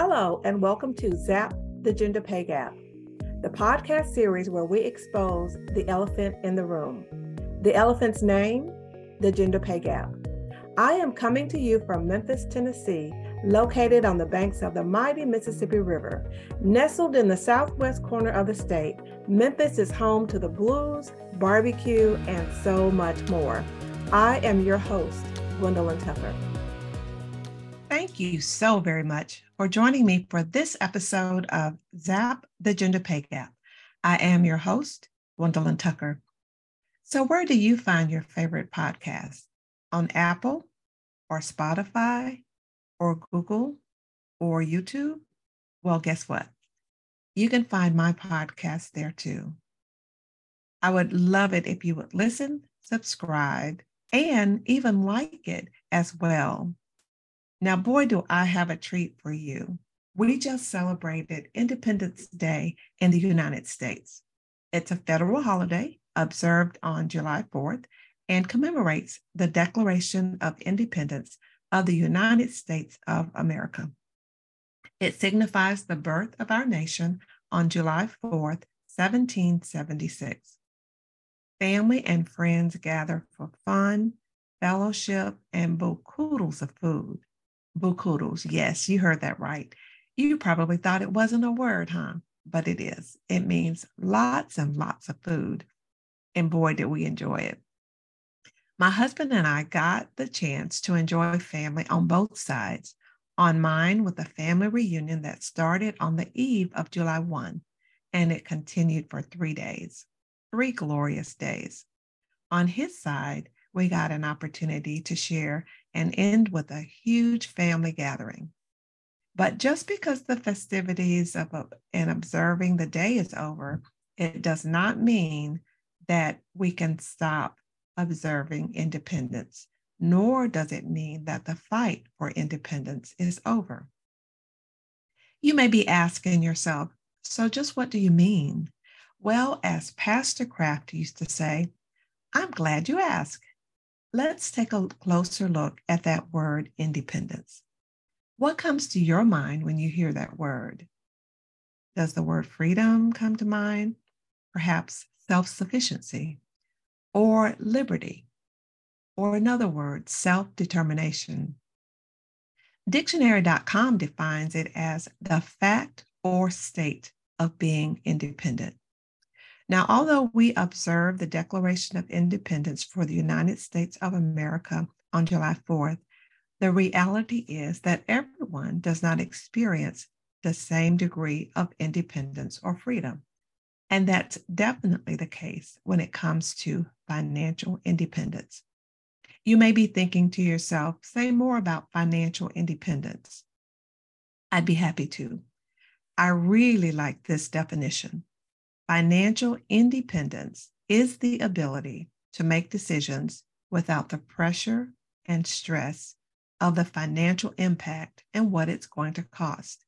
Hello, and welcome to Zap the Gender Pay Gap, the podcast series where we expose the elephant in the room. The elephant's name, the gender pay gap. I am coming to you from Memphis, Tennessee, located on the banks of the mighty Mississippi River. Nestled in the southwest corner of the state, Memphis is home to the blues, barbecue, and so much more. I am your host, Gwendolyn Tucker. You so very much for joining me for this episode of Zap the Gender Pay Gap. I am your host, Gwendolyn Tucker. So, where do you find your favorite podcast? On Apple or Spotify or Google or YouTube? Well, guess what? You can find my podcast there too. I would love it if you would listen, subscribe, and even like it as well. Now, boy, do I have a treat for you. We just celebrated Independence Day in the United States. It's a federal holiday observed on July 4th and commemorates the Declaration of Independence of the United States of America. It signifies the birth of our nation on July 4th, 1776. Family and friends gather for fun, fellowship, and bokudos of food. Bokudos, yes, you heard that right. You probably thought it wasn't a word, huh? But it is. It means lots and lots of food. And boy, did we enjoy it. My husband and I got the chance to enjoy family on both sides. On mine, with a family reunion that started on the eve of July 1, and it continued for three days, three glorious days. On his side, we got an opportunity to share and end with a huge family gathering. But just because the festivities of uh, and observing the day is over, it does not mean that we can stop observing independence, nor does it mean that the fight for independence is over. You may be asking yourself, so just what do you mean? Well, as Pastor Kraft used to say, I'm glad you asked. Let's take a closer look at that word independence. What comes to your mind when you hear that word? Does the word freedom come to mind? Perhaps self sufficiency? or liberty, or in other words, self determination. Dictionary.com defines it as the fact or state of being independent. Now, although we observe the Declaration of Independence for the United States of America on July 4th, the reality is that everyone does not experience the same degree of independence or freedom. And that's definitely the case when it comes to financial independence. You may be thinking to yourself, say more about financial independence. I'd be happy to. I really like this definition. Financial independence is the ability to make decisions without the pressure and stress of the financial impact and what it's going to cost.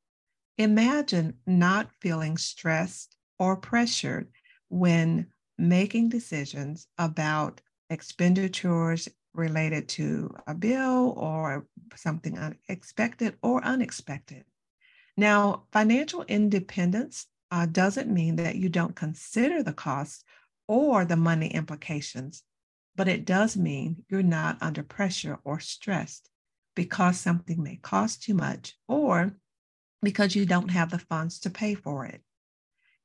Imagine not feeling stressed or pressured when making decisions about expenditures related to a bill or something unexpected or unexpected. Now, financial independence uh, doesn't mean that you don't consider the costs or the money implications, but it does mean you're not under pressure or stressed because something may cost too much or because you don't have the funds to pay for it.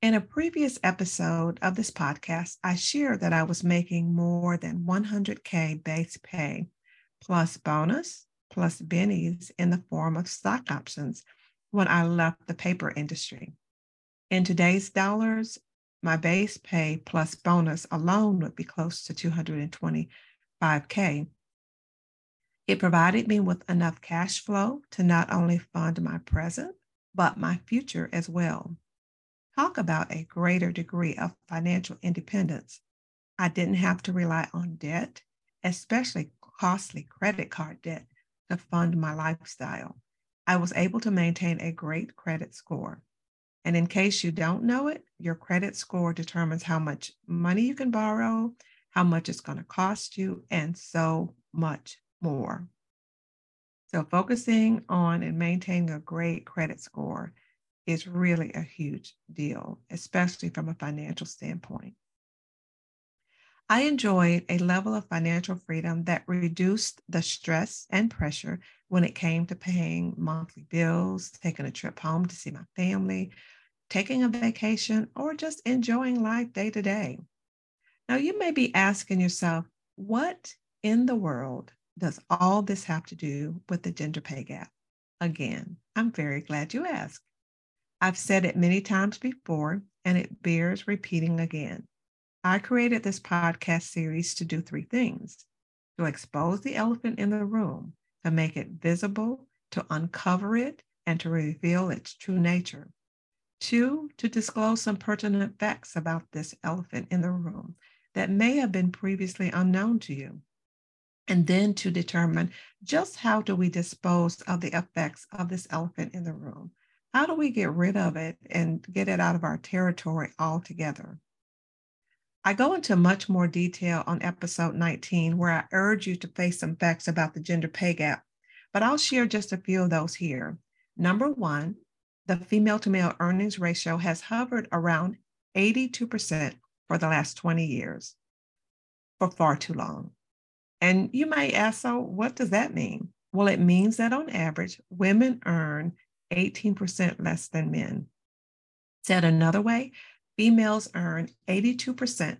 In a previous episode of this podcast, I shared that I was making more than 100K base pay plus bonus plus bennies in the form of stock options when I left the paper industry. In today's dollars, my base pay plus bonus alone would be close to 225K. It provided me with enough cash flow to not only fund my present, but my future as well. Talk about a greater degree of financial independence. I didn't have to rely on debt, especially costly credit card debt, to fund my lifestyle. I was able to maintain a great credit score. And in case you don't know it, your credit score determines how much money you can borrow, how much it's going to cost you, and so much more. So, focusing on and maintaining a great credit score is really a huge deal, especially from a financial standpoint. I enjoyed a level of financial freedom that reduced the stress and pressure when it came to paying monthly bills, taking a trip home to see my family, taking a vacation, or just enjoying life day to day. Now, you may be asking yourself, what in the world does all this have to do with the gender pay gap? Again, I'm very glad you asked. I've said it many times before, and it bears repeating again. I created this podcast series to do three things to expose the elephant in the room, to make it visible, to uncover it, and to reveal its true nature. Two, to disclose some pertinent facts about this elephant in the room that may have been previously unknown to you. And then to determine just how do we dispose of the effects of this elephant in the room how do we get rid of it and get it out of our territory altogether? I go into much more detail on episode 19, where I urge you to face some facts about the gender pay gap, but I'll share just a few of those here. Number one, the female to male earnings ratio has hovered around 82% for the last 20 years for far too long. And you may ask, so what does that mean? Well, it means that on average, women earn 18% less than men. Said another way, females earn 82%,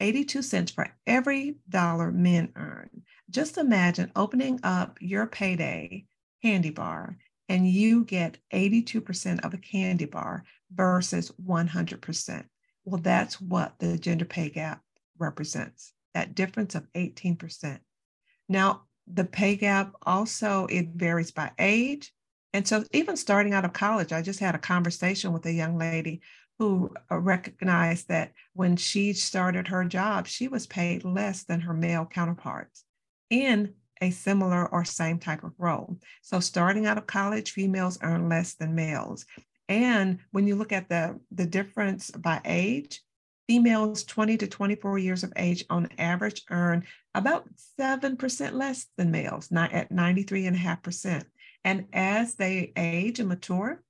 82 cents for every dollar men earn. Just imagine opening up your payday candy bar and you get 82% of a candy bar versus 100%. Well, that's what the gender pay gap represents, that difference of 18%. Now, the pay gap also it varies by age and so, even starting out of college, I just had a conversation with a young lady who uh, recognized that when she started her job, she was paid less than her male counterparts in a similar or same type of role. So, starting out of college, females earn less than males. And when you look at the, the difference by age, females 20 to 24 years of age on average earn about 7% less than males, not at 93.5%. And as they age and mature,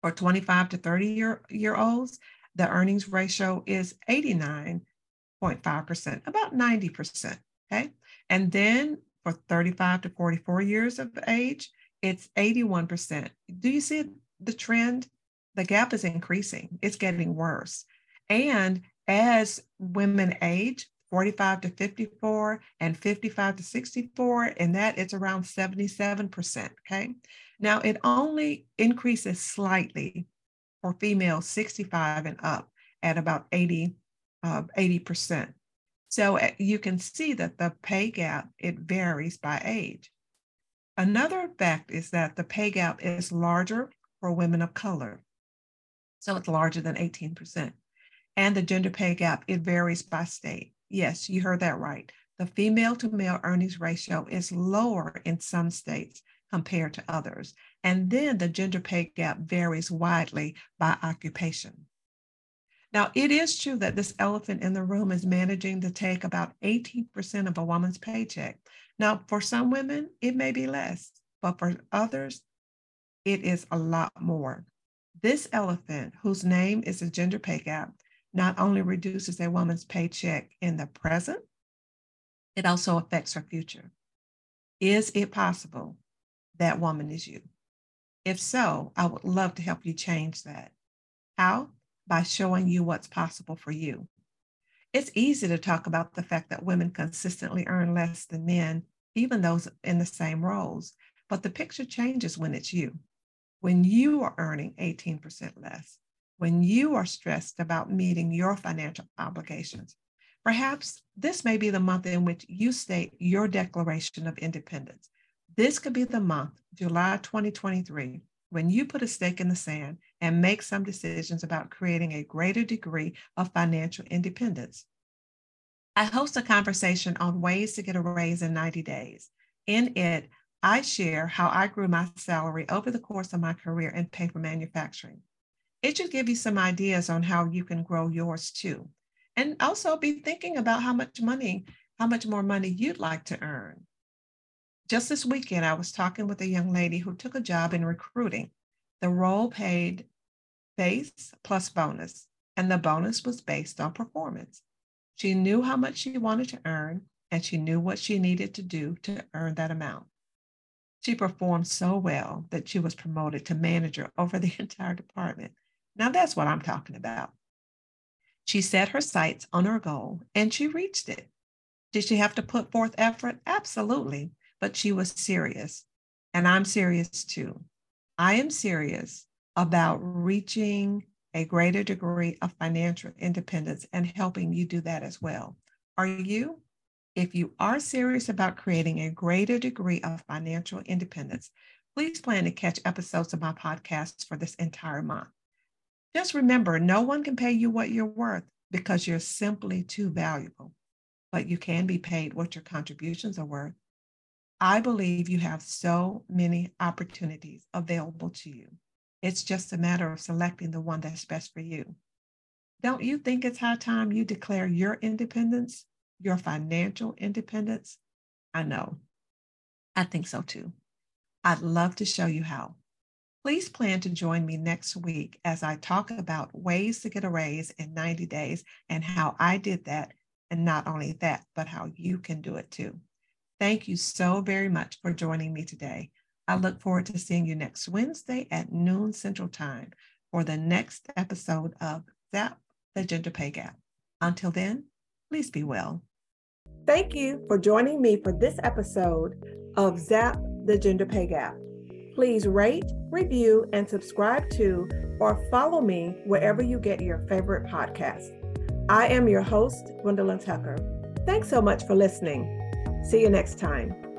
for 25 to 30 year, year olds, the earnings ratio is 89.5%, about 90%. Okay. And then for 35 to 44 years of age, it's 81%. Do you see the trend? The gap is increasing, it's getting worse. And as women age, 45 to 54 and 55 to 64, and that it's around 77%. Okay. Now it only increases slightly for females 65 and up at about 80, uh, 80%. So uh, you can see that the pay gap, it varies by age. Another fact is that the pay gap is larger for women of color. So it's larger than 18%. And the gender pay gap, it varies by state. Yes, you heard that right. The female to male earnings ratio is lower in some states compared to others. And then the gender pay gap varies widely by occupation. Now, it is true that this elephant in the room is managing to take about 18% of a woman's paycheck. Now, for some women, it may be less, but for others, it is a lot more. This elephant, whose name is the gender pay gap, not only reduces a woman's paycheck in the present, it also affects her future. Is it possible that woman is you? If so, I would love to help you change that. How? By showing you what's possible for you. It's easy to talk about the fact that women consistently earn less than men, even those in the same roles, but the picture changes when it's you. When you are earning 18% less, when you are stressed about meeting your financial obligations. Perhaps this may be the month in which you state your Declaration of Independence. This could be the month, July 2023, when you put a stake in the sand and make some decisions about creating a greater degree of financial independence. I host a conversation on ways to get a raise in 90 days. In it, I share how I grew my salary over the course of my career in paper manufacturing it should give you some ideas on how you can grow yours too. And also be thinking about how much money, how much more money you'd like to earn. Just this weekend, I was talking with a young lady who took a job in recruiting. The role paid base plus bonus, and the bonus was based on performance. She knew how much she wanted to earn, and she knew what she needed to do to earn that amount. She performed so well that she was promoted to manager over the entire department. Now, that's what I'm talking about. She set her sights on her goal and she reached it. Did she have to put forth effort? Absolutely. But she was serious. And I'm serious too. I am serious about reaching a greater degree of financial independence and helping you do that as well. Are you? If you are serious about creating a greater degree of financial independence, please plan to catch episodes of my podcast for this entire month. Just remember no one can pay you what you're worth because you're simply too valuable, but you can be paid what your contributions are worth. I believe you have so many opportunities available to you. It's just a matter of selecting the one that's best for you. Don't you think it's high time you declare your independence, your financial independence? I know. I think so too. I'd love to show you how. Please plan to join me next week as I talk about ways to get a raise in 90 days and how I did that. And not only that, but how you can do it too. Thank you so very much for joining me today. I look forward to seeing you next Wednesday at noon Central Time for the next episode of Zap the Gender Pay Gap. Until then, please be well. Thank you for joining me for this episode of Zap the Gender Pay Gap. Please rate, review, and subscribe to or follow me wherever you get your favorite podcast. I am your host, Gwendolyn Tucker. Thanks so much for listening. See you next time.